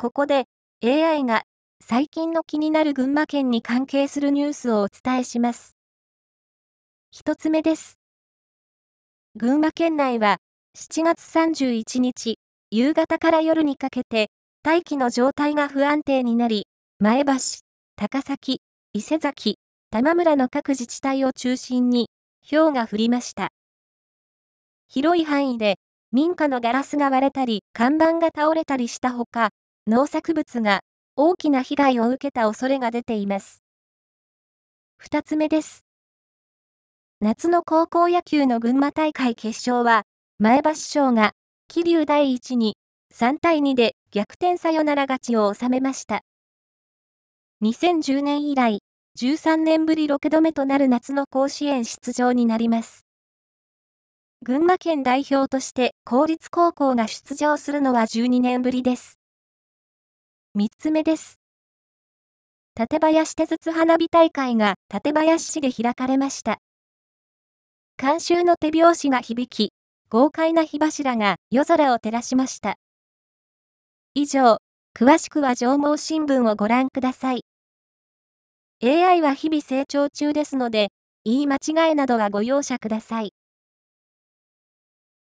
ここで AI が最近の気になる群馬県に関係するニュースをお伝えします。一つ目です。群馬県内は7月31日夕方から夜にかけて大気の状態が不安定になり、前橋、高崎、伊勢崎、玉村の各自治体を中心に氷が降りました。広い範囲で民家のガラスが割れたり看板が倒れたりしたほか、農作物が大きな被害を受けた恐れが出ています。二つ目です。夏の高校野球の群馬大会決勝は、前橋賞が桐生第一に3対2で逆転サヨナラ勝ちを収めました。2010年以来、13年ぶり6度目となる夏の甲子園出場になります。群馬県代表として公立高校が出場するのは12年ぶりです。3つ目です。館林手筒花火大会が館林市で開かれました。監修の手拍子が響き、豪快な火柱が夜空を照らしました。以上、詳しくは上毛新聞をご覧ください。AI は日々成長中ですので、言い間違いなどはご容赦ください。